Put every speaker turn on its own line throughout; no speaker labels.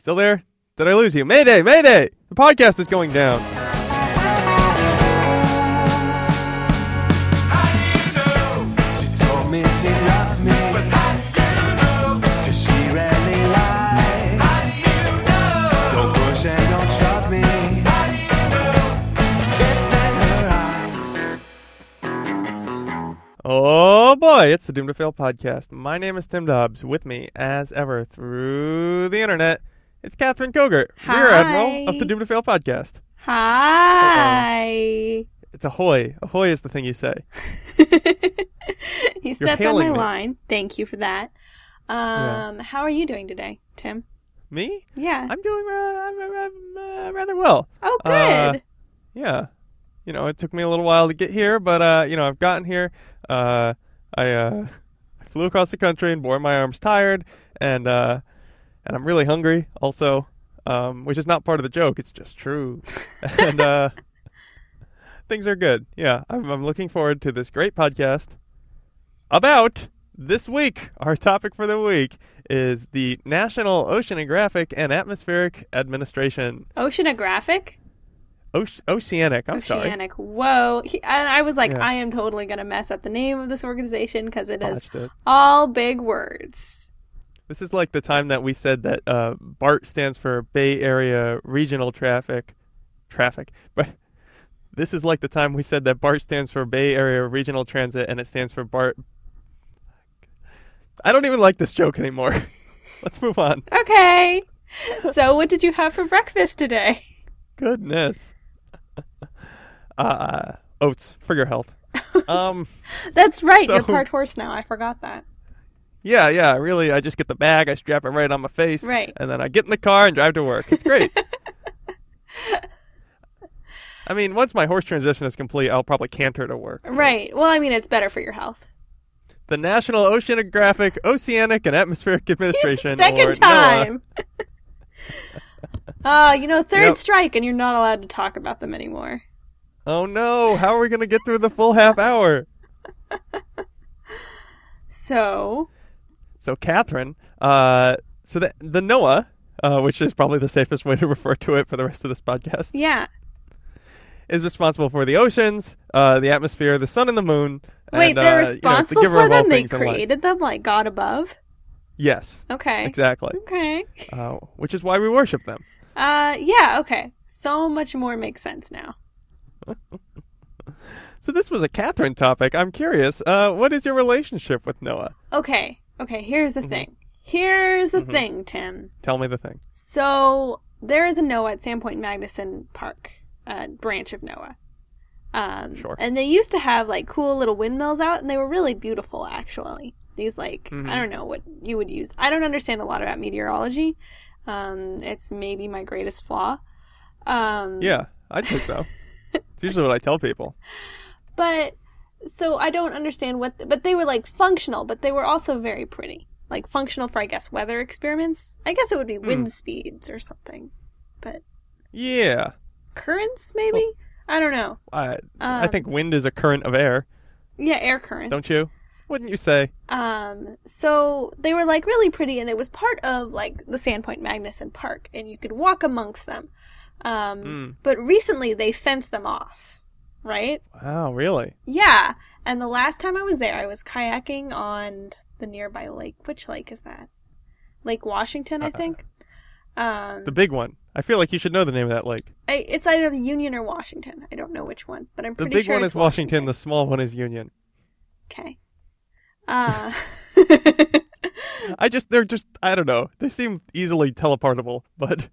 Still there? Did I lose you? Mayday! Mayday! The podcast is going down. Oh boy, it's the Doom to Fail podcast. My name is Tim Dobbs. With me, as ever, through the internet, it's Catherine Kogert, Rear Admiral of the Doom to Fail podcast.
Hi.
It's ahoy. Ahoy is the thing you say.
you stepped on my
me.
line. Thank you for that. Um, how are you doing today, Tim?
Me?
Yeah.
I'm doing uh, I'm, I'm, uh, rather well.
oh,
uh,
good.
Yeah. You know, it took me a little while to get here, but uh, you know, I've gotten here. Uh, I uh, I flew across the country and bore my arms tired, and uh, and I'm really hungry also, um, which is not part of the joke. It's just true, and uh, things are good. Yeah, I'm, I'm looking forward to this great podcast about this week. Our topic for the week is the National Oceanographic and Atmospheric Administration.
Oceanographic?
Oce- Oceanic. I'm sorry.
Oceanic. Whoa. He, and I was like,
Yeah.
I am totally going to mess up the name of this organization because it is
it.
all big words.
This is like the time that we said that uh, BART stands for Bay Area Regional Traffic. Traffic. But this is like the time we said that BART stands for Bay Area Regional Transit and it stands for BART. I don't even like this joke anymore. Let's move on.
Okay. so, what did you have for breakfast today?
Goodness. uh, oats for your health. Um,
That's right. You're
So-
part horse now. I forgot that.
Yeah, yeah, really, I just get the bag, I strap it right on my face,
Right.
and then I get in the car and drive to work. It's great. I mean, once my horse transition is complete, I'll probably canter to work.
Right. Well, I mean, it's better for your health.
The National Oceanographic, Oceanic, and Atmospheric Administration. or
Second time. Uh, you know, third
Yep.
strike, and you're not allowed to talk about them anymore.
Oh no! How are we going to get through the full half hour?
So,
So, Catherine, uh, so the the NOAA, uh, which is probably the safest way to refer to it for the rest of this podcast,
yeah.
is responsible for the oceans, uh, the atmosphere, the sun, and the moon.
Wait,
and,
they're
uh, you know, it's the
responsible
giver
for
of all
them? They
things in life.
created them like God above?
Yes,
Okay.
exactly.
Okay.
Uh, which is why we worship them.
Uh, yeah, okay. So much more makes sense now.
So this was a Catherine topic. I'm curious. Uh, what is your relationship with NOAA?
Okay. Okay, here's
Mm-hmm.
the thing. Here's the thing, Tim.
Tell me the thing.
So there is a NOAA at Sandpoint Magnuson Park, a branch of NOAA. Um,
Sure.
And they used to have like cool little windmills out, and they were really beautiful, actually. These like
Mhm.
I don't know what you would use. I don't understand a lot about meteorology. Um, it's maybe my greatest flaw. Um,
Yeah, I'd say so. it's usually what I tell people.
But so I don't understand what, but they were like functional, but they were also very pretty. Like functional for, I guess, weather experiments. I guess it would be
Hmm.
wind speeds or something. But
Yeah,
currents, maybe? I don't know.
I I
Um,
think wind is a current of air,
Yeah, air currents.
don't you? Wouldn't you say?
Um, so they were like really pretty, and it was part of like the Sandpoint Magnuson Park, and you could walk amongst them. Um,
Mm.
but recently they fenced them off, right?
Wow, really?
Yeah. And the last time I was there, I was kayaking on the nearby lake. Which lake is that? Lake Washington, I think. Um,
The big one. I feel like you should know the name of that lake.
I, it's either the Union or Washington. I don't know which one, but I'm
The
pretty
big
sure
one
it's
is Washington. The small one is Union.
Okay. Uh,
I just they're just I don't know. They seem easily teleportable, but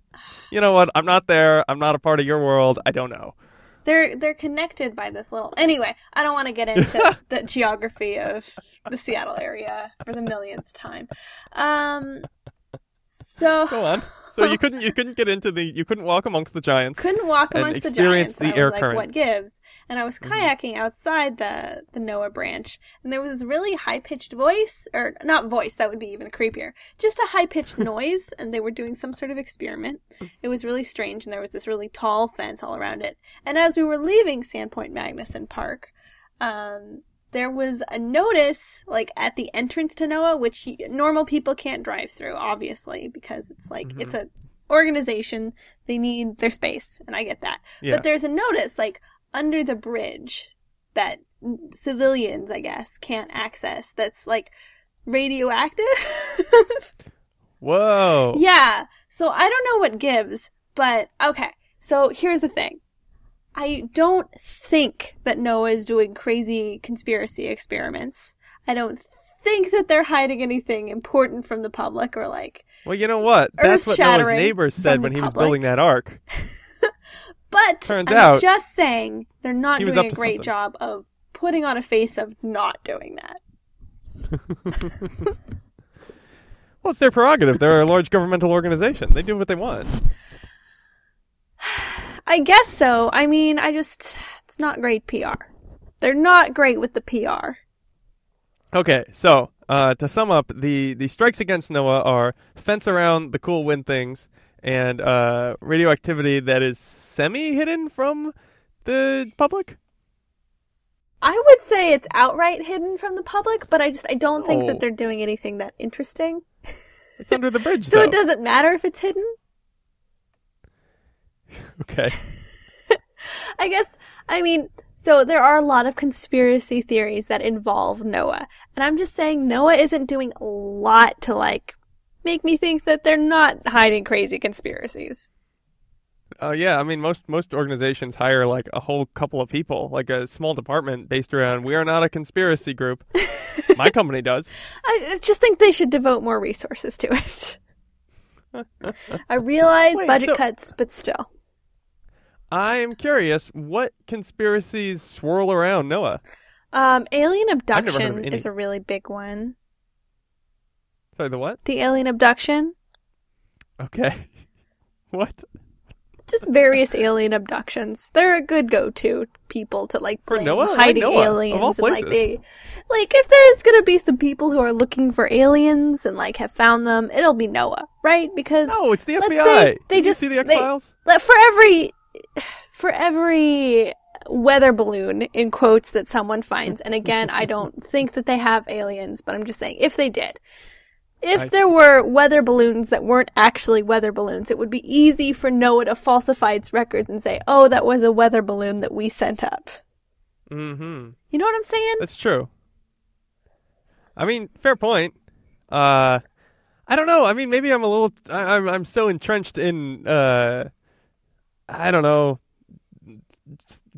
you know what? I'm not there. I'm not a part of your world. I don't know.
They're they're connected by this little. Anyway, I don't want to get into the geography of the Seattle area for the millionth time. Um. So
Go on. So you couldn't you couldn't get into the you couldn't walk amongst the giants.
couldn't walk
and
amongst the
experience
giants.
the air
like,
current.
what gives? And I was
Mhm.
kayaking outside the the NOAA branch, and there was this really high pitched voice, or not voice, that would be even creepier. Just a high pitched noise, and they were doing some sort of experiment. It was really strange, and there was this really tall fence all around it. And as we were leaving Sandpoint Magnuson Park, um, there was a notice like at the entrance to NOAA, which normal people can't drive through, obviously, because it's like
Mhm.
it's a organization. They need their space, and I get that.
Yeah.
But there's a notice like under the bridge that civilians, I guess, can't access. That's like radioactive.
Whoa.
Yeah. So I don't know what gives, but okay. So here's the thing. I don't think that NOAA is doing crazy conspiracy experiments. I don't think that they're hiding anything important from the public or like.
Well, you know what? That's what Noah's neighbors said when he was building that ark.
But
Turns
I'm
out
just saying they're not doing a great
something.
job of putting on a face of not doing that.
Well, it's their prerogative. They're a large governmental organization. They do what they want.
I guess so. I mean, I just it's not great PR. They're not great with the PR.
Okay, so uh, to sum up, the the strikes against NOAA are fence around the cool wind things and uh, radioactivity that is semi hidden from the public.
I would say it's outright hidden from the public, but I just I don't think
Oh.
that they're doing anything that interesting.
It's under the bridge,
So
though.
it doesn't matter if it's hidden.
Okay.
I guess I mean so there are a lot of conspiracy theories that involve NOAA. And I'm just saying NOAA isn't doing a lot to like make me think that they're not hiding crazy conspiracies.
Uh, yeah, I mean, most most organizations hire like a whole couple of people, like a small department based around. We are not a conspiracy group. My company does.
I just think they should devote more resources to it. I realize
Wait,
budget
so-
cuts, but still.
I am curious, what conspiracies swirl around NOAA?
Um, alien
never heard of
abduction is a really big one.
Sorry, the what?
The alien abduction,
Okay. what?
just various alien abductions. They're a good go-to people to like
For NOAA?
Hiding
NOAA?
Aliens
all
and like they, like if there's gonna be some people who are looking for aliens and like have found them, it'll be NOAA, right? Because
No, it's the FBI.
they
Did
just-
see the X Files?
like, for every for every weather balloon in quotes that someone finds and again i don't think that they have aliens but i'm just saying if they did if
I
there were weather balloons that weren't actually weather balloons it would be easy for NOAA to falsify its records and say oh that was a weather balloon that we sent up
Mm-hmm.
you know what i'm saying
That's true. I mean, fair point. Uh, I don't know. I mean, maybe I'm a little. I, I'm I'm so entrenched in. Uh, I don't know.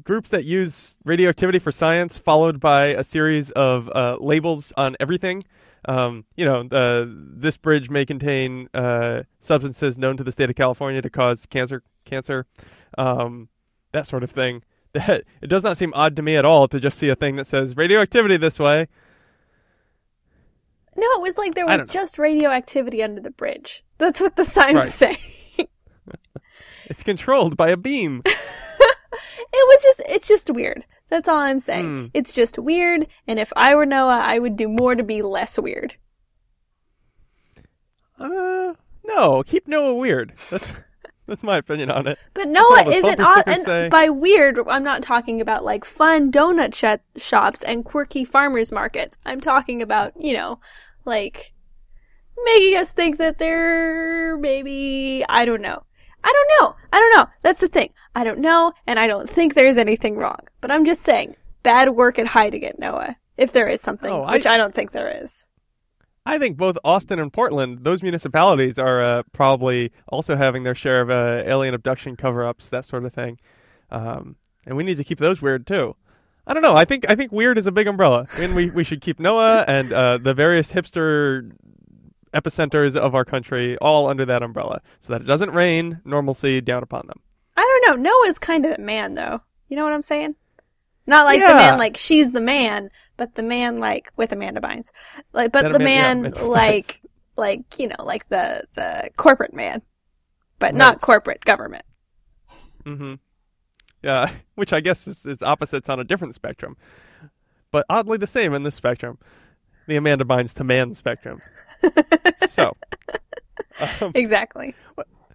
Groups that use radioactivity for science, followed by a series of uh, labels on everything. Um, you know, uh, this bridge may contain uh, substances known to the state of California to cause cancer. Cancer, um, that sort of thing. That it does not seem odd to me at all to just see a thing that says radioactivity this way.
no it was like there was just radioactivity under the bridge that's what the sign was saying
It's controlled by a beam.
It was just, it's just weird. That's all I'm saying.
Hmm.
It's just weird, and if I were NOAA, I would do more to be less weird.
Uh, no, keep NOAA weird. That's that's my opinion on it.
But
NOAA
isn't, on, and by weird, I'm not talking about like fun donut sh- shops and quirky farmers markets. I'm talking about, you know, like making us think that they're maybe, I don't know. I don't know. I don't know. That's the thing. I don't know, and I don't think there's anything wrong. But I'm just saying, bad work at hiding it, NOAA. If there is something,
Oh, I-
which I don't think there is.
I think both Austin and Portland, those municipalities, are uh, probably also having their share of uh, alien abduction cover-ups, that sort of thing. Um, and we need to keep those weird too. I don't know. I think I think weird is a big umbrella, and we we should keep NOAA and uh, the various hipster epicenters of our country all under that umbrella, so that it doesn't rain normalcy down upon them.
I don't know. NOAA's kind of the man, though. You know what I'm saying? Not like the man, like she's the man, but the man, like with Amanda Bynes, like, but
That
the
Amanda- yeah,
man,
Amanda
like,
Bynes.
like you know, like the the corporate man, but not corporate government.
Mm-hmm. Yeah, which I guess is, is opposites on a different spectrum, but oddly the same in this spectrum, the Amanda Bynes to man spectrum. So, um,
Exactly.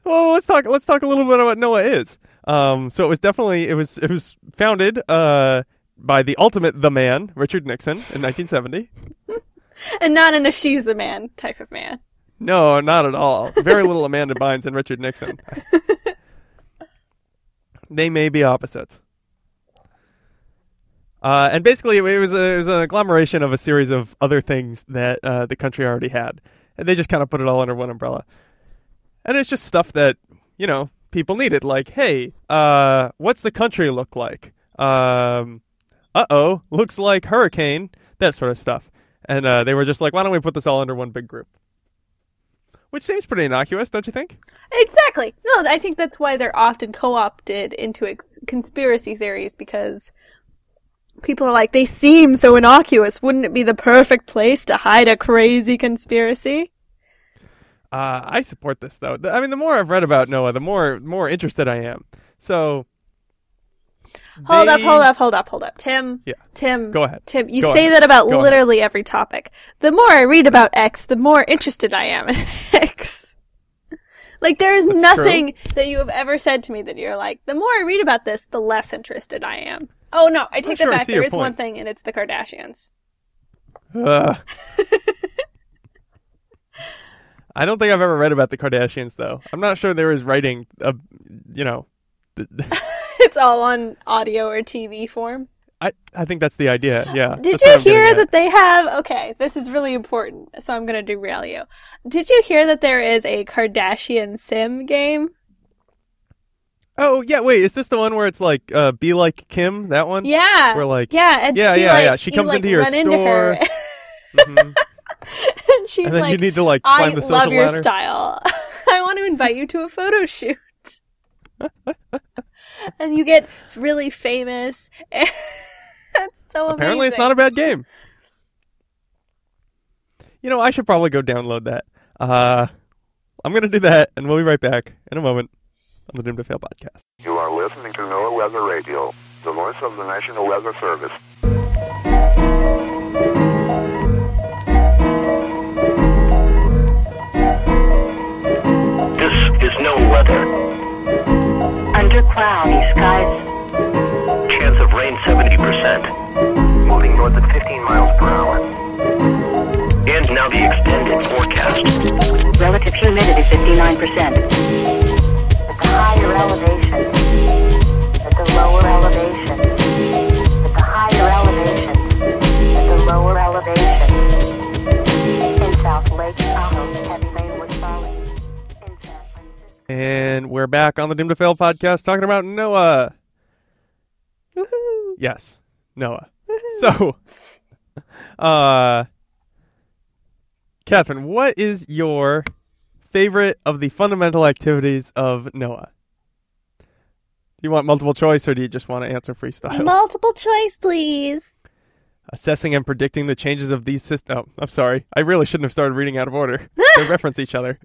well, let's talk. Let's talk a little bit about what NOAA is. Um, so it was definitely it was it was founded uh by the ultimate the man Richard Nixon in 1970.
And not in a she's the man type of man.
No, not at all. Very little Amanda Bynes and Richard Nixon. they may be opposites. Uh, and basically, it was, a, it was an agglomeration of a series of other things that uh, the country already had. And they just kind of put it all under one umbrella. And it's just stuff that, you know, people needed. Like, hey, uh, what's the country look like? Um, uh oh, looks like hurricane, that sort of stuff. And uh, they were just like, why don't we put this all under one big group? Which seems pretty innocuous, don't you think?
Exactly. No, I think that's why they're often co-opted into ex- conspiracy theories because people are like, they seem so innocuous. Wouldn't it be the perfect place to hide a crazy conspiracy?
Uh, I support this though. I mean, the more I've read about NOAA, the more more interested I am. So,
Hold up, hold up, hold up, hold up. Tim.
Yeah.
Tim.
Go ahead.
Tim, you
Go
say
ahead.
that about
Go ahead.
literally every topic. The more I read about X, the more interested I am in X. Like there is
That's
nothing that you have ever said to me that you're like, the more I read about this, the less interested I am. Oh no, I take that
I
back. There
is
is one thing and it's the Kardashians.
Ugh. I don't think I've ever read about the Kardashians though. I'm not sure there was writing, uh, you know.
It's all on audio or TV form.
I I think that's the idea. Yeah.
Did you
what I'm getting
hear that they have? Okay, this is really important, so I'm going to derail you. Did you hear that there is a Kardashian sim game?
Oh yeah, wait. Is this the one where it's like uh, be like Kim? That one?
Yeah,
We're like-
yeah, and
Yeah,
she,
yeah,
like,
yeah. She
you,
comes
like,
into your
run into
Mhm.
and she's
and then
like,
you need to like
"I
climb the social
love your
ladder.
style. I want to invite you to a photo shoot." and you get really famous. That's so
Apparently, it's not a bad game. You know, I should probably go download that. Uh, I'm gonna do that, and we'll be right back in a moment on the Doomed to Fail podcast.
You are listening to NOAA Weather Radio, the voice of the National Weather Service.
This is no weather.
Under cloudy skies.
Chance of rain 70%.
Moving north at 15 miles per hour.
And now the extended forecast.
Relative humidity 59%.
And we're back on the Doomed to Fail podcast talking about NOAA.
Woohoo.
Yes, NOAA. So, uh, Catherine, what is your favorite of the fundamental activities of NOAA? Do you want multiple choice, or do you just want to answer freestyle?
Multiple choice, please.
Assessing and predicting the changes of these systems. Oh, I'm sorry. I really shouldn't have started reading out of order. they reference each other.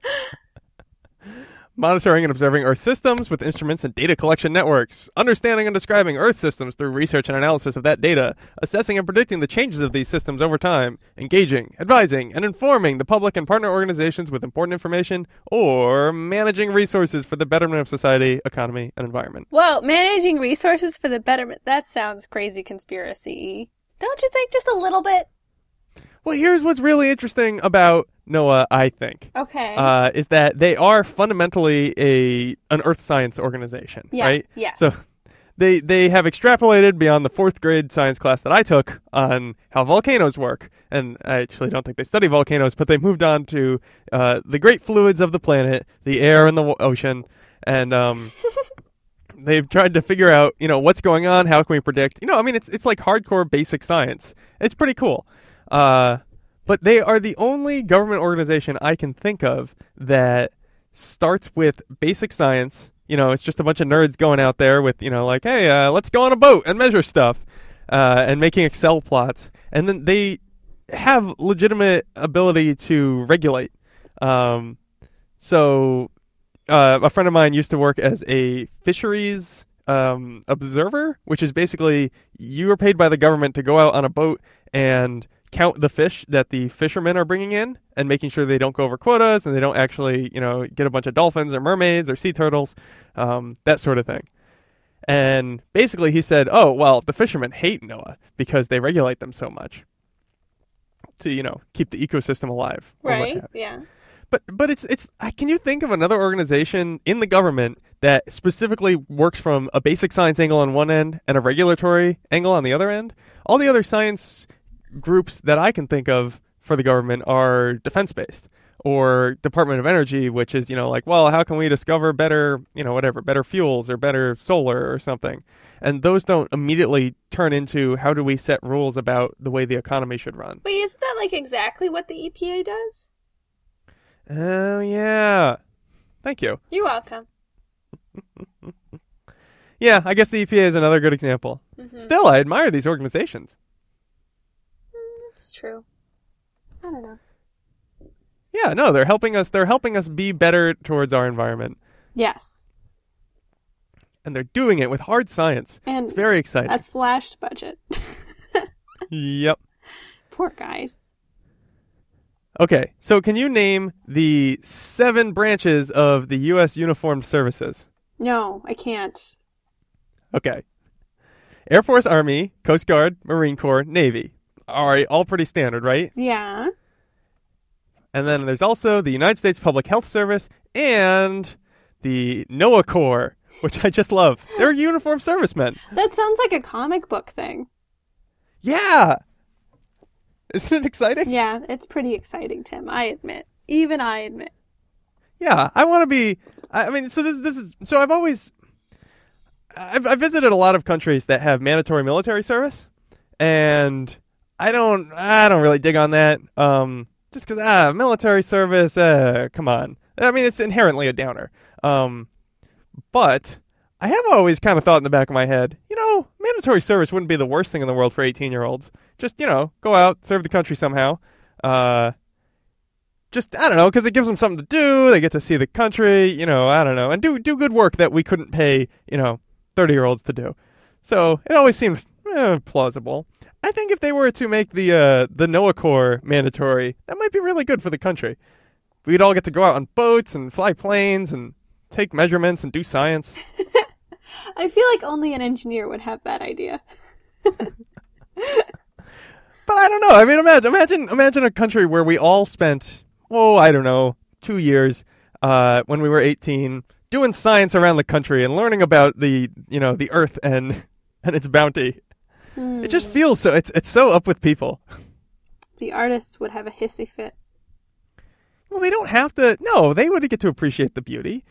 Monitoring and observing Earth systems with instruments and data collection networks. Understanding and describing Earth systems through research and analysis of that data. Assessing and predicting the changes of these systems over time. Engaging, advising, and informing the public and partner organizations with important information. Or managing resources for the betterment of society, economy, and environment.
Whoa, managing resources for the betterment. That sounds crazy conspiracy. Don't you think just a little bit?
Well, here's what's really interesting about NOAA, I think.
Okay.
uh, is that they are fundamentally a an earth science organization,
Yes,
right?
yes.
So they they have extrapolated beyond the fourth grade science class that I took on how volcanoes work, and I actually don't think they study volcanoes, but they moved on to uh, the great fluids of the planet, the air and the w- ocean, and um. They've tried to figure out, you know, what's going on. How can we predict? You know, I mean, it's it's like hardcore basic science. It's pretty cool. Uh, but they are the only government organization I can think of that starts with basic science. You know, it's just a bunch of nerds going out there with, you know, like, hey, uh, let's go on a boat and measure stuff uh, and making Excel plots. And then they have legitimate ability to regulate. Um, so uh, a friend of mine used to work as a fisheries um, observer, which is basically you are paid by the government to go out on a boat and count the fish that the fishermen are bringing in and making sure they don't go over quotas and they don't actually, you know, get a bunch of dolphins or mermaids or sea turtles, um, that sort of thing. And basically, he said, "Oh, well, the fishermen hate NOAA because they regulate them so much to, you know, keep the ecosystem alive."
right? Yeah.
But but it's it's. Can you think of another organization in the government that specifically works from a basic science angle on one end and a regulatory angle on the other end? All the other science groups that I can think of for the government are defense based or Department of Energy, which is you know like well how can we discover better you know whatever better fuels or better solar or something, and those don't immediately turn into how do we set rules about the way the economy should run.
Wait, isn't that like exactly what the EPA does?
Oh yeah, thank you.
You're welcome.
Yeah, I guess the EPA is another good example. Mm-hmm. Still, I admire these organizations.
True. I don't know.
Yeah, no, they're helping us. They're helping us be better towards our environment,
Yes.
and they're doing it with hard science.
And
It's very exciting.
a slashed budget.
Yep.
Poor guys.
Okay, so can you name the seven branches of the U.S. Uniformed Services?
No, I can't.
Okay. Air Force, Army, Coast Guard, Marine Corps, Navy. All right, all pretty standard, right?
Yeah.
And then there's also the United States Public Health Service and the NOAA Corps, which I just love. They're uniformed servicemen.
That sounds like a comic book thing.
Yeah. Isn't it exciting?
Yeah, it's pretty exciting, Tim. I admit. Even I admit.
Yeah, I want to be. I mean, so this this is so I've always I've, I've visited a lot of countries that have mandatory military service, and I don't I don't really dig on that. Um, just because ah military service, uh, come on. I mean, it's inherently a downer. Um, but I have always kind of thought in the back of my head, you know, mandatory service wouldn't be the worst thing in the world for 18 year olds. Just you know, go out, serve the country somehow. Uh, just I don't know because it gives them something to do. They get to see the country, you know. I don't know, and do do good work that we couldn't pay, you know, thirty year olds to do. So it always seemed eh, plausible. I think if they were to make the uh, the NOAA Corps mandatory, that might be really good for the country. We'd all get to go out on boats and fly planes and take measurements and do science.
I feel like only an engineer would have that idea.
But I don't know. I mean, imagine, imagine, imagine a country where we all spent, oh, I don't know, two years uh, when we were eighteen, doing science around the country and learning about the, you know, the Earth and and its bounty. It just feels so. It's it's so up with people.
The artists would have a hissy fit.
Well, they don't have to. No, they would get to appreciate the beauty.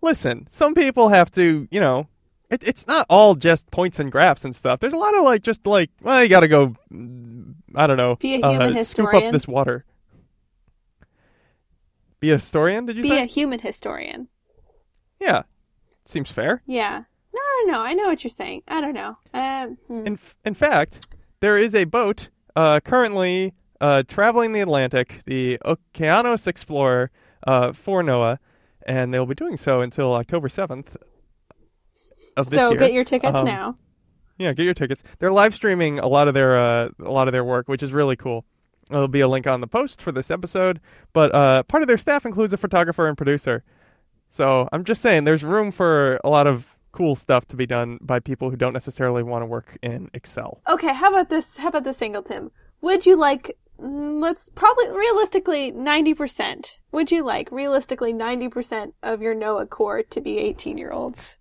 Listen, some people have to, you know, it, it's not all just points and graphs and stuff. There's a lot of like, just like, well, you got to go, mm, I don't know,
Be a human
uh, scoop up this water. Be a historian? Did you say?
Be
say?
a human historian.
yeah, seems fair.
Yeah. No, no, no. I know what you're saying. I don't know. Um, hmm.
In f- in fact, there is a boat uh, currently uh, traveling the Atlantic, the Okeanos Explorer uh, for NOAA, and they'll be doing so until October seventh of this
so
year.
get your tickets
Um,
now.
Yeah, get your tickets. They're live streaming a lot of their uh, a lot of their work, which is really cool. There'll be a link on the post for this episode, but uh, part of their staff includes a photographer and producer. So I'm just saying, there's room for a lot of cool stuff to be done by people who don't necessarily want to work in Excel.
Okay, how about this? How about this angle, Tim? Would you like? mm, Let's probably realistically ninety percent. Would you like realistically ninety percent of your NOAA Corps to be eighteen year olds?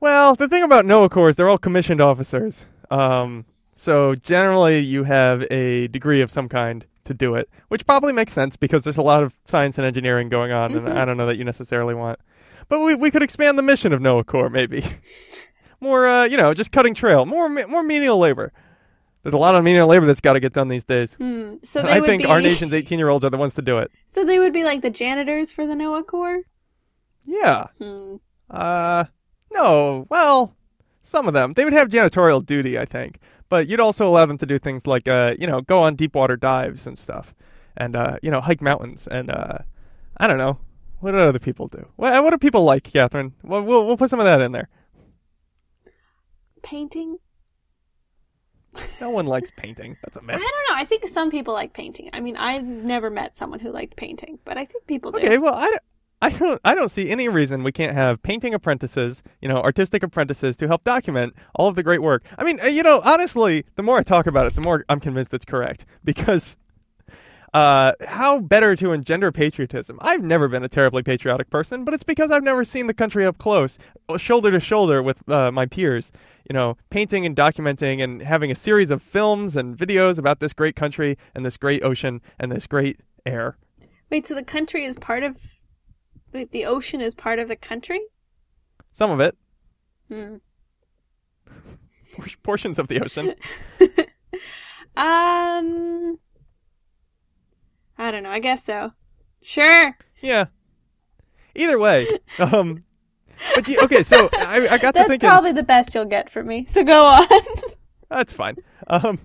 Well, the thing about NOAA Corps is they're all commissioned officers. Um, so generally, you have a degree of some kind to do it, which probably makes sense because there's a lot of science and engineering going on, and I don't know that you necessarily want. But we we could expand the mission of NOAA Corps maybe. more, uh, you know, just cutting trail, more more menial labor. There's a lot of menial labor that's got to get done these days.
Hmm. So they
I think
be,
our nation's 18 year olds are the ones to do it.
So they would be like the janitors for the NOAA Corps.
Yeah.
Hmm.
Uh, no. Well, some of them they would have janitorial duty, I think, but you'd also allow them to do things like, uh, you know, go on deep water dives and stuff, and uh, you know, hike mountains, and uh, I don't know, what do other people do? What, what do people like, Catherine? Well, we'll we'll put some of that in there.
Painting.
No one likes painting. That's a myth.
I don't know. I think some people like painting. I mean, I've never met someone who liked painting, but I think people do.
Okay, well, I don't. I don't, I don't see any reason we can't have painting apprentices, you know, artistic apprentices to help document all of the great work. I mean, uh, you know, honestly, the more I talk about it, the more I'm convinced it's correct because Uh, how better to engender patriotism? I've never been a terribly patriotic person, but it's because I've never seen the country up close, shoulder to shoulder with uh, my peers. You know, painting and documenting and having a series of films and videos about this great country and this great ocean and this great air.
Wait, so the country is part of the, the ocean is part of the country?
Some of it,
Hmm.
portions of the ocean.
Um I don't know, I guess so. Sure.
Yeah. Either way, um, but okay, so I, I got to
That's
thinking.
probably the best you'll get from me. So go on.
That's fine. Um,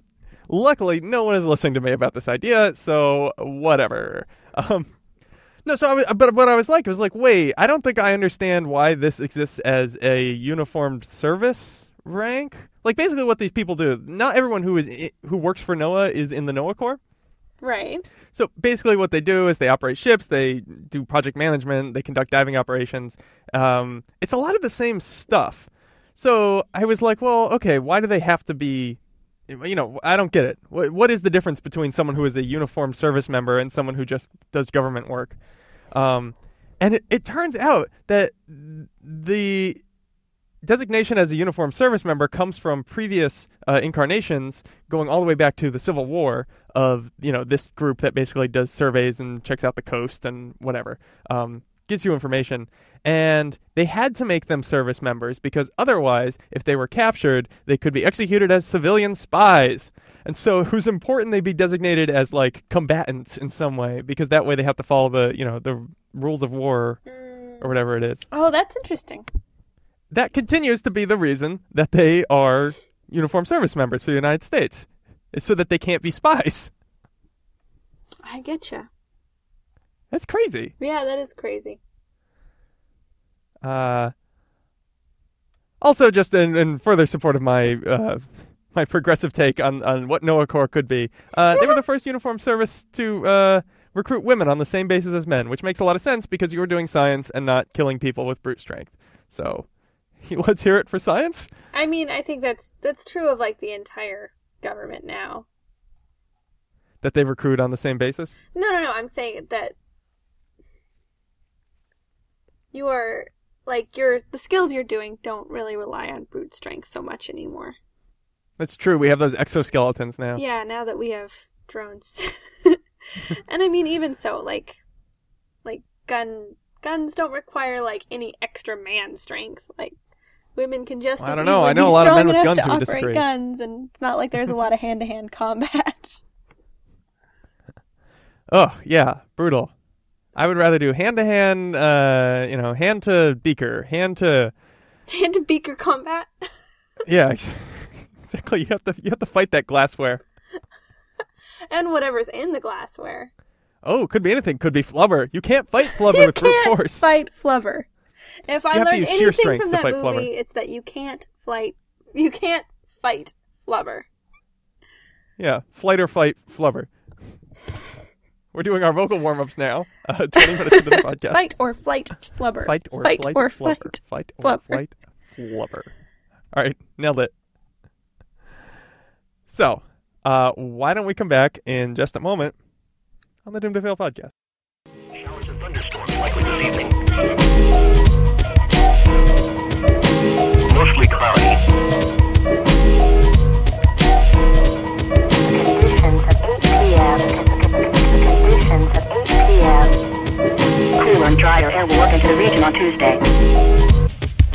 luckily, no one is listening to me about this idea, so whatever. Um, no, so I was, but what I was like, I was like, wait, I don't think I understand why this exists as a uniformed service rank. Like basically, what these people do. Not everyone who is who works for NOAA is in the NOAA Corps.
Right.
So basically, what they do is they operate ships, they do project management, they conduct diving operations. Um, it's a lot of the same stuff. So I was like, well, okay, why do they have to be? You know, I don't get it. What, what is the difference between someone who is a uniformed service member and someone who just does government work? Um, and it, it turns out that the designation as a uniformed service member comes from previous uh, incarnations going all the way back to the Civil War of you know this group that basically does surveys and checks out the coast and whatever um, gives you information. And they had to make them service members because otherwise if they were captured they could be executed as civilian spies. And so it was important they be designated as like combatants in some way because that way they have to follow the you know the rules of war or whatever it is.
Oh, that's interesting.
That continues to be the reason that they are uniformed service members for the United States, is so that they can't be spies.
I get you.
That's crazy.
Yeah, that is crazy.
Uh, also, just in, in further support of my uh, my progressive take on, on what NOAA Corps could be, uh, they were the first uniformed service to uh, recruit women on the same basis as men, which makes a lot of sense because you were doing science and not killing people with brute strength. So, let's hear it for science.
I mean, I think that's that's true of like the entire government now.
That they recruit on the same basis.
No, no, no. I'm saying that you are like your the skills you're doing don't really rely on brute strength so much anymore.
That's true. We have those exoskeletons now.
Yeah, now that we have drones. and I mean even so like like gun guns don't require like any extra man strength. Like women can just
I don't know. I know
be
a lot of men with guns
to
who
operate
disagree.
guns and it's not like there's a lot of hand-to-hand combat.
Oh yeah, brutal. I would rather do hand to hand, uh, you know, hand to beaker, hand to
hand to beaker combat.
yeah, exactly. You have to you have to fight that glassware.
and whatever's in the glassware.
Oh, could be anything. Could be flubber. You can't fight flubber
you
with brute force.
fight Flubber. If I learned anything from that movie,
Flubber.
it's that you can't fight. You can't fight Flubber.
Yeah, flight or fight flubber. We're doing our vocal warm ups now. Uh, Twenty minutes into the podcast.
Fight or flight Flubber.
Fight or
fight
flight
or
flubber.
flight.
Fight or
flubber.
flight flubber. All right, nailed it. So, uh, why don't we come back in just a moment on the Doom to Fail podcast?
p.m.
Cooler and drier air will work into the region on Tuesday.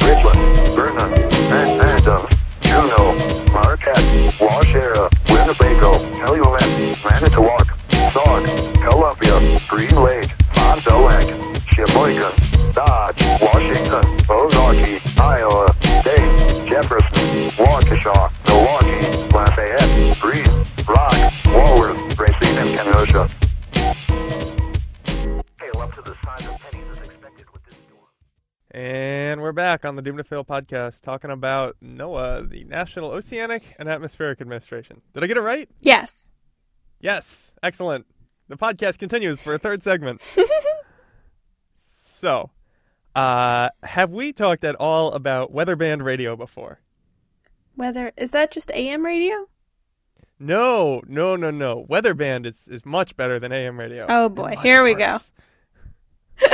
Richland, Vernon, Van Adams, Juneau, Marquette, Waushara, Winnebago, Calumet, Manitowoc, Sauk, Columbia, Green Lake, Fond du Lac, Sheboygan, Dodge, Washington, Ozaukee, Iowa, Dayton, Waukesha, Milwaukee, Lafayette, Green, Rock, Walworth, Racine, and Kenosha.
Hail up to the size of pennies as expected with this storm.
And we're back on the Doom to Fail podcast talking about NOAA, the National Oceanic and Atmospheric Administration. Did I get it right?
Yes.
Yes. Excellent. The podcast continues for a third segment. so, uh, have we talked at all about weather band radio before?
Weather is that just AM radio?
No, no, no, no. Weather band is, is much better than AM radio.
Oh, boy.
Much
Here we go.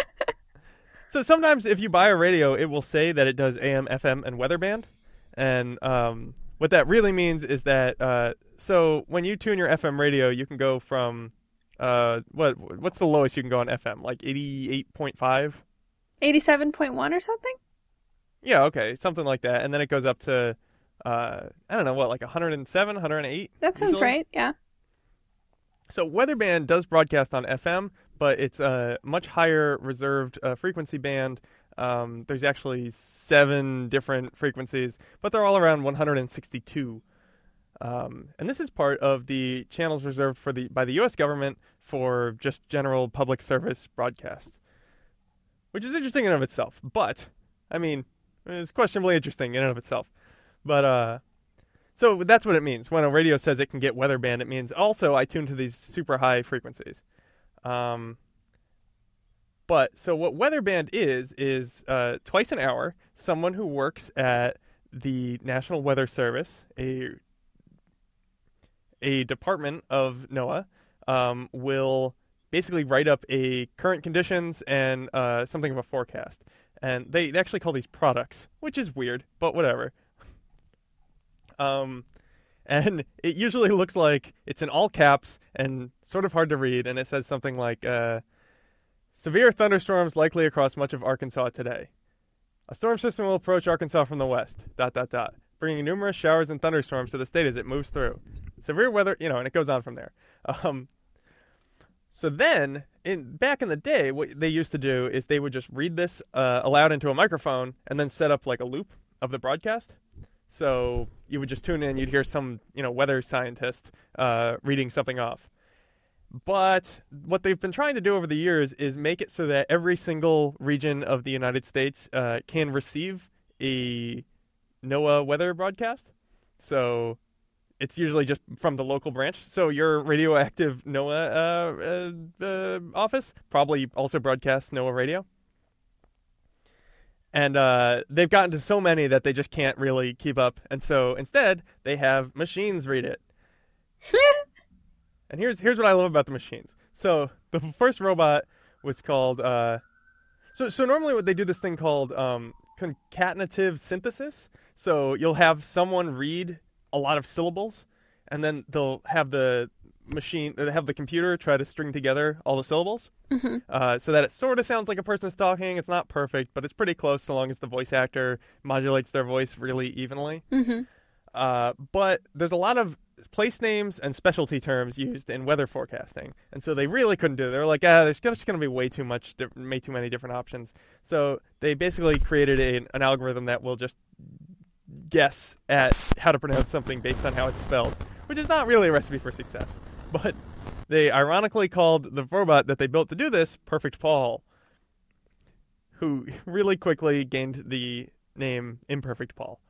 so sometimes if you buy a radio, it will say that it does AM, FM, and weather band. And um, what that really means is that uh, so when you tune your FM radio, you can go from uh, what what's the lowest you can go on FM? Like eighty eight point five.
87.1 or something?
Yeah, okay, something like that, and then it goes up to uh, I don't know what, like 107, 108.
That sounds
usually?
right. Yeah.
So Weatherband does broadcast on FM, but it's a much higher reserved uh, frequency band. Um, there's actually seven different frequencies, but they're all around 162. Um, and this is part of the channels reserved for the by the U.S. government for just general public service broadcasts, which is interesting in of itself. But I mean, it's questionably interesting in and of itself. But uh, so that's what it means when a radio says it can get weather band. It means also I tune to these super high frequencies. Um, but so what weather band is is uh, twice an hour, someone who works at the National Weather Service, a a department of NOAA, um, will basically write up a current conditions and uh, something of a forecast. And they, they actually call these products, which is weird, but whatever. Um, and it usually looks like it's in all caps and sort of hard to read, and it says something like uh, "Severe thunderstorms likely across much of Arkansas today. A storm system will approach Arkansas from the west. Dot dot dot, bringing numerous showers and thunderstorms to the state as it moves through. Severe weather, you know, and it goes on from there. Um, so then, in back in the day, what they used to do is they would just read this uh, aloud into a microphone and then set up like a loop of the broadcast. So you would just tune in, you'd hear some, you know, weather scientist uh, reading something off. But what they've been trying to do over the years is make it so that every single region of the United States uh, can receive a NOAA weather broadcast. So it's usually just from the local branch. So your radioactive NOAA uh, uh, uh, office probably also broadcasts NOAA radio. And uh, they've gotten to so many that they just can't really keep up. And so instead, they have machines read it. and here's here's what I love about the machines. So the first robot was called. Uh, so so normally what they do this thing called um, concatenative synthesis. So you'll have someone read a lot of syllables, and then they'll have the machine uh, have the computer try to string together all the syllables. Uh, so that it sort of sounds like a person's talking. It's not perfect but it's pretty close so long as the voice actor modulates their voice really evenly. Uh, but there's a lot of place names and specialty terms used in weather forecasting, and so they really couldn't do it. They were like, ah, there's just going to be way too much, way too many different options. So they basically created a, an algorithm that will just guess at how to pronounce something based on how it's spelled, which is not really a recipe for success. But they ironically called the robot that they built to do this Perfect Paul, who really quickly gained the name Imperfect Paul.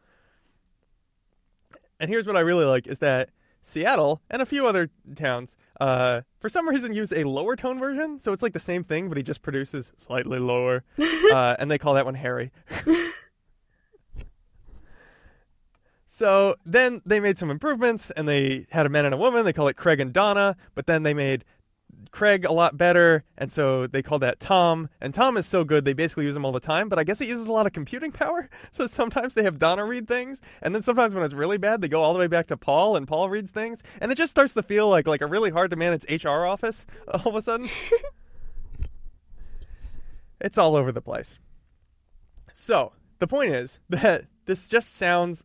And here's what I really like is that Seattle and a few other towns, uh, for some reason, use a lower tone version. So it's like the same thing, but he just produces slightly lower. uh, and they call that one Harry. so then they made some improvements and they had a man and a woman. They call it Craig and Donna. But then they made Craig a lot better, and so they call that Tom. And Tom is so good, they basically use him all the time, but I guess it uses a lot of computing power. So sometimes they have Donna read things, and then sometimes when it's really bad, they go all the way back to Paul, and Paul reads things, and it just starts to feel like like a really hard to manage HR office all of a sudden. it's all over the place. So the point is that this just sounds.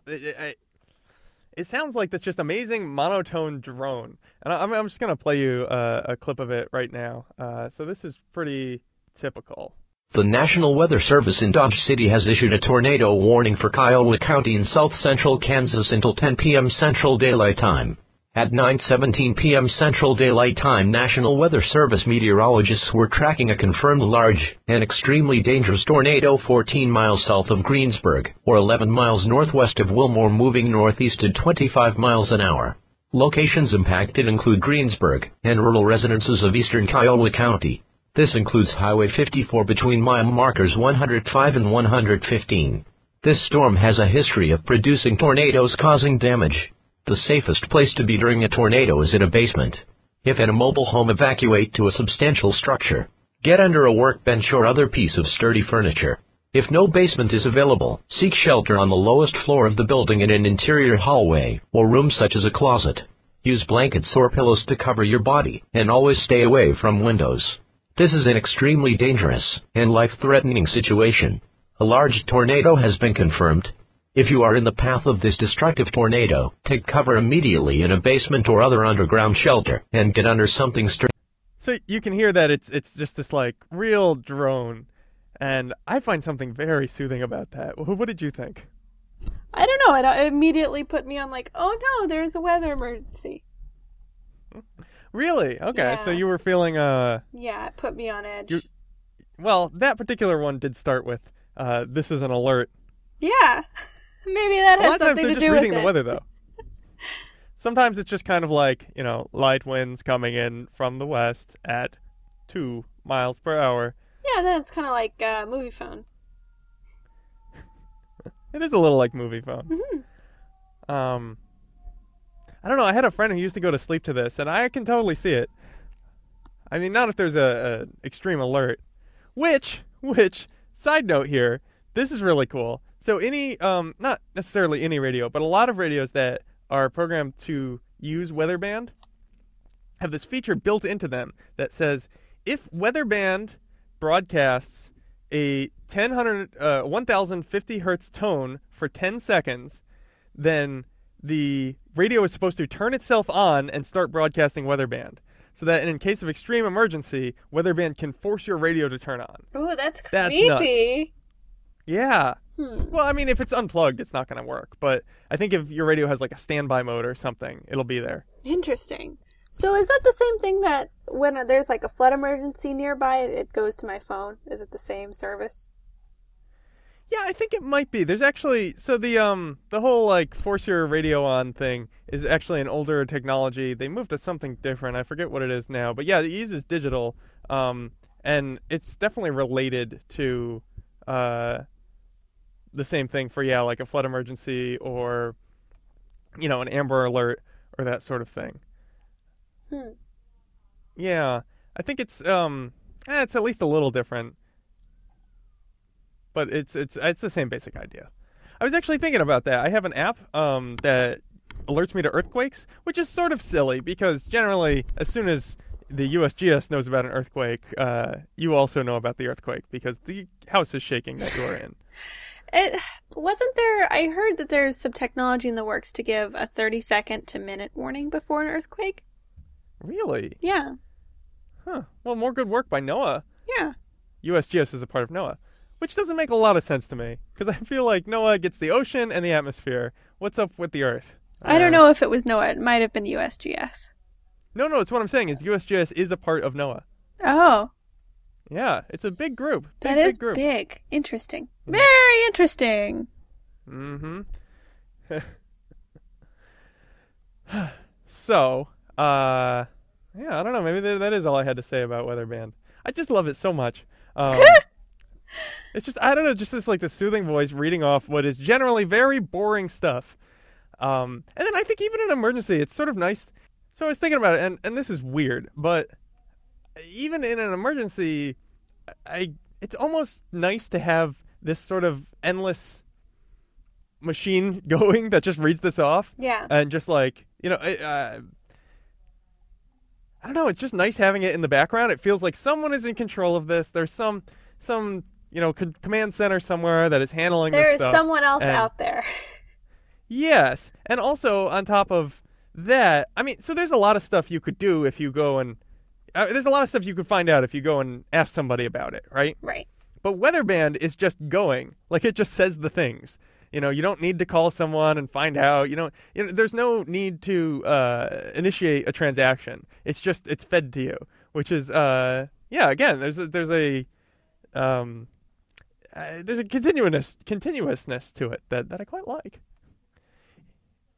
It, sounds like this just amazing monotone drone. And I'm, I'm just going to play you uh, a clip of it right now. Uh, so this is pretty typical.
The National Weather Service in Dodge City has issued a tornado warning for Kiowa County in south central Kansas until 10 p.m. Central Daylight Time. At 9:17 p.m. Central Daylight Time, National Weather Service meteorologists were tracking a confirmed large and extremely dangerous tornado 14 miles south of Greensburg, or 11 miles northwest of Wilmore, moving northeast at 25 miles an hour. Locations impacted include Greensburg and rural residences of eastern Kiowa County. This includes Highway 54 between mile markers 105 and 115. This storm has a history of producing tornadoes causing damage. The safest place to be during a tornado is in a basement. If in a mobile home, evacuate to a substantial structure. Get under a workbench or other piece of sturdy furniture. If no basement is available, seek shelter on the lowest floor of the building in an interior hallway or room such as a closet. Use blankets or pillows to cover your body and always stay away from windows. This is an extremely dangerous and life-threatening situation. A large tornado has been confirmed. If you are in the path of this destructive tornado, take cover immediately in a basement or other underground shelter and get under something sturdy.
So you can hear that it's it's just this like real drone, and I find something very soothing about that. What did you think?
I don't know. It uh, immediately put me on like, oh no, there's a weather emergency.
Really? Okay, so you were feeling uh
Yeah, it put me on edge.
You- well, that particular one did start with uh this is an alert.
yeah, maybe that
A
has
lot of times
something
they're just
do
reading
with
the
it.
weather though. Sometimes it's just kind of like, you know, light winds coming in from the west at 2 miles per hour.
Yeah, that's kind of like uh, Moviefone.
It is a little like Moviefone.
Mm-hmm.
Um, I don't know. I had a friend who used to go to sleep to this, and I can totally see it. I mean, not if there's a, a extreme alert. Which, which, side note here, this is really cool. So any, um, not necessarily any radio, but a lot of radios that are programmed to use weatherband have this feature built into them that says if weatherband broadcasts a 1000 uh, 1050 hertz tone for 10 seconds then the radio is supposed to turn itself on and start broadcasting weatherband so that in case of extreme emergency weatherband can force your radio to turn on.
Oh, that's
That's
creepy.
Yeah
Hmm.
well i mean if it's unplugged it's not going to work but i think if your radio has like a standby mode or something it'll be there
Interesting. So is that the same thing that when there's like a flood emergency nearby, it goes to my phone? Is it the same service?
Yeah, I think it might be. There's actually so the um the whole like force your radio on thing is actually an older technology. They moved to something different. I forget what it is now, but yeah, it uses digital. Um, and it's definitely related to uh the same thing for yeah, like a flood emergency or you know an Amber Alert or that sort of thing.
Hmm.
Yeah, I think it's um, eh, it's at least a little different, but it's it's it's the same basic idea. I was actually thinking about that. I have an app um that alerts me to earthquakes, which is sort of silly because generally, as soon as the USGS knows about an earthquake, uh, you also know about the earthquake because the house is shaking that you are in.
It wasn't there. I heard that there's some technology in the works to give a 30 second to minute warning before an earthquake.
Really?
Yeah,
Huh. Well, more good work by NOAA.
yeah.
USGS is a part of NOAA, which doesn't make a lot of sense to me because I feel like NOAA gets the ocean and the atmosphere. What's up with the Earth?
I don't
Uh,
know if it was NOAA. It might have been USGS.
No, no, it's what I'm saying is USGS is a part of NOAA.
Oh,
Yeah, it's a big group. Big,
that is
big group.
big. Interesting. Very interesting.
Mm-hmm. so, uh, yeah, I don't know. Maybe that, that is all I had to say about Weatherband. I just love it so much. Um, it's just I don't know, just this like the soothing voice reading off what is generally very boring stuff. Um, and then I think even in an emergency, it's sort of nice. So I was thinking about it, and, and this is weird, but even in an emergency, I it's almost nice to have this sort of endless machine going that just reads this off
Yeah.
and just like you know uh, i don't know it's just nice having it in the background it feels like someone is in control of this there's some some you know con- command center somewhere that is handling
There
this
is
stuff
someone else
and-
out there.
yes and also on top of that i mean so there's a lot of stuff you could do if you go and uh, there's a lot of stuff you could find out if you go and ask somebody about it right
Right.
but Weatherband is just going. Like it just says the things. You know, you don't need to call someone and find out. You know, you know there's no need to uh, initiate a transaction. It's just it's fed to you, which is uh, yeah. Again, there's a, there's a um, uh, there's a continuous continuousness to it that that I quite like.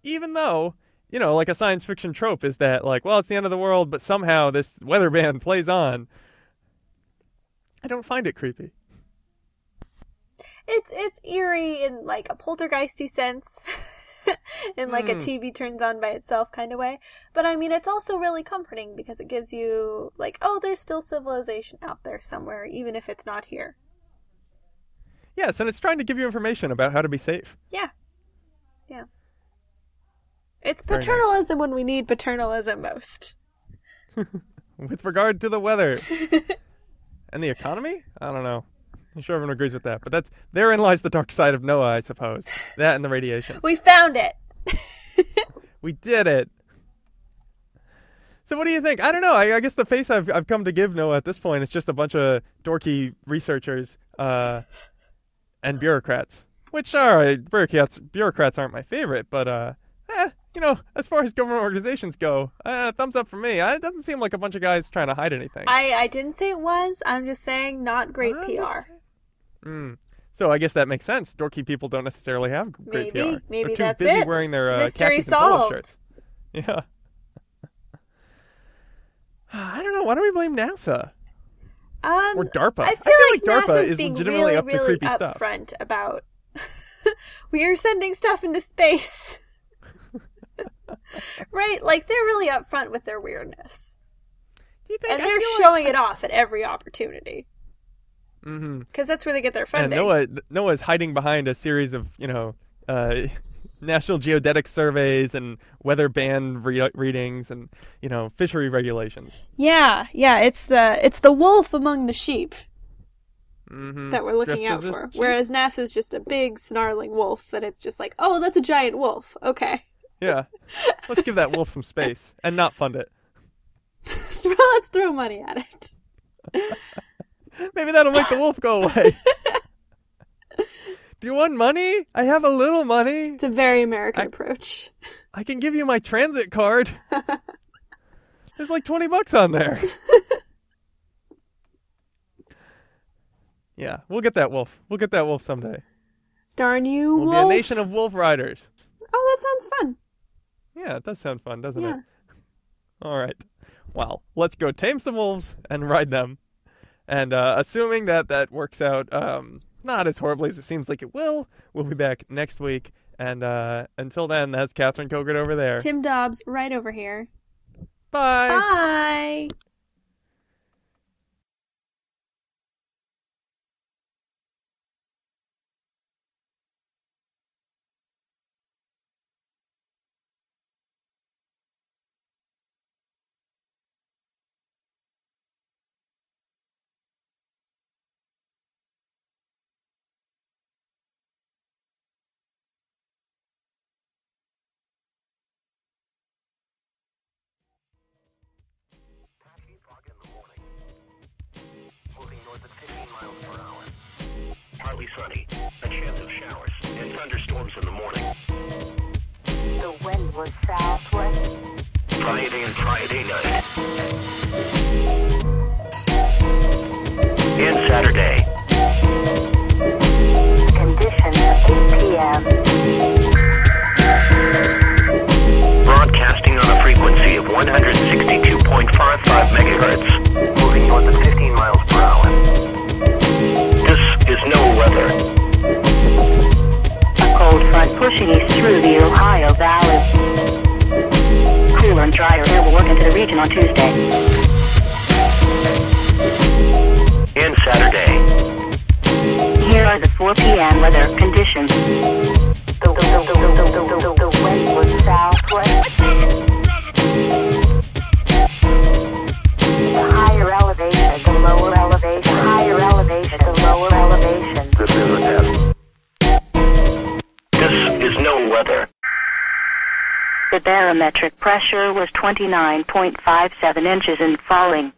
Even though you know, like a science fiction trope is that like, well, it's the end of the world, but somehow this weather band plays on. I don't find it creepy.
It's it's eerie in like a poltergeisty sense. in like a hmm. TV turns on by itself kind of way. But I mean, it's also really comforting because it gives you like, oh, there's still civilization out there somewhere, even if it's not here.
Yes, and it's trying to give you information about how to be safe.
Yeah, yeah. It's
Very nice.
paternalism when we need paternalism most.
With regard to the weather and the economy, I don't know. I'm sure everyone agrees with that, but that's therein lies the dark side of NOAA, I suppose. That and the radiation.
We found it.
We did it. So what do you think? I don't know. I, I guess the face I've I've come to give NOAA at this point is just a bunch of dorky researchers uh, and bureaucrats. Which right, bureaucrats bureaucrats aren't my favorite, but uh, you know, as far as government organizations go, uh, thumbs up for me. It doesn't seem like a bunch of guys trying to hide anything.
I I didn't say it was. I'm just saying not great
I'm
PR.
Mm. So I guess that makes sense. Dorky people don't necessarily have great
Maybe.
PR.
Maybe
They're too
that's
busy
it.
wearing their uh,
Mystery
khakis and
solved.
shirts. Yeah. I don't know. Why don't we blame NASA
Um,
or DARPA?
I feel,
feel
like,
DARPA
NASA's
is
being
legitimately
really,
up to
really
creepy stuff.
upfront about we are sending stuff into space. Right? Like they're really upfront with their weirdness.
Do you think?
And
I
they're showing it off at every opportunity.
Mm-hmm.
Because that's where they get their funding.
NOAA NOAA is hiding behind a series of you know. Uh, National Geodetic surveys and weather band re- readings and you know fishery regulations.
yeah, yeah, it's the it's the wolf among the sheep
Mm-hmm.
that we're looking
Just
out for. Whereas NASA's just a big snarling wolf and it's just like, oh, that's a giant wolf. Okay.
Yeah, let's give that wolf some space and not fund it.
Let's throw money at it.
Maybe that'll make the wolf go away. Do you want money? I have a little money.
It's a very American
I-
approach.
I can give you my transit card. There's like 20 bucks on there. yeah, we'll get that wolf. We'll get that wolf someday.
Darn you,
We'll
wolf.
be a nation of wolf riders.
Oh, that sounds fun.
Yeah, it does sound fun, doesn't
Yeah.
it? All right. Well, let's go tame some wolves and ride them. And uh, assuming that that works out um, not as horribly as it seems like it will, we'll be back next week. And uh, until then, that's Catherine Kogut over there.
Tim Dobbs, right over here.
Bye.
Bye.
Miles per hour. Partly sunny. A chance of showers and thunderstorms in the morning.
The wind was southwest.
Friday and Friday night. And Saturday.
Conditions at 8 p.m.
Broadcasting on a frequency of 162.55 megahertz. Moving north at 15 miles weather.
A cold front pushing east through the Ohio Valley. Cooler and drier air will work into the region on Tuesday.
And Saturday.
Here are the 4 p.m. weather conditions. The, the, the, the, the, the, the, the wind was southwest. Barometric pressure was 29.57 inches and falling.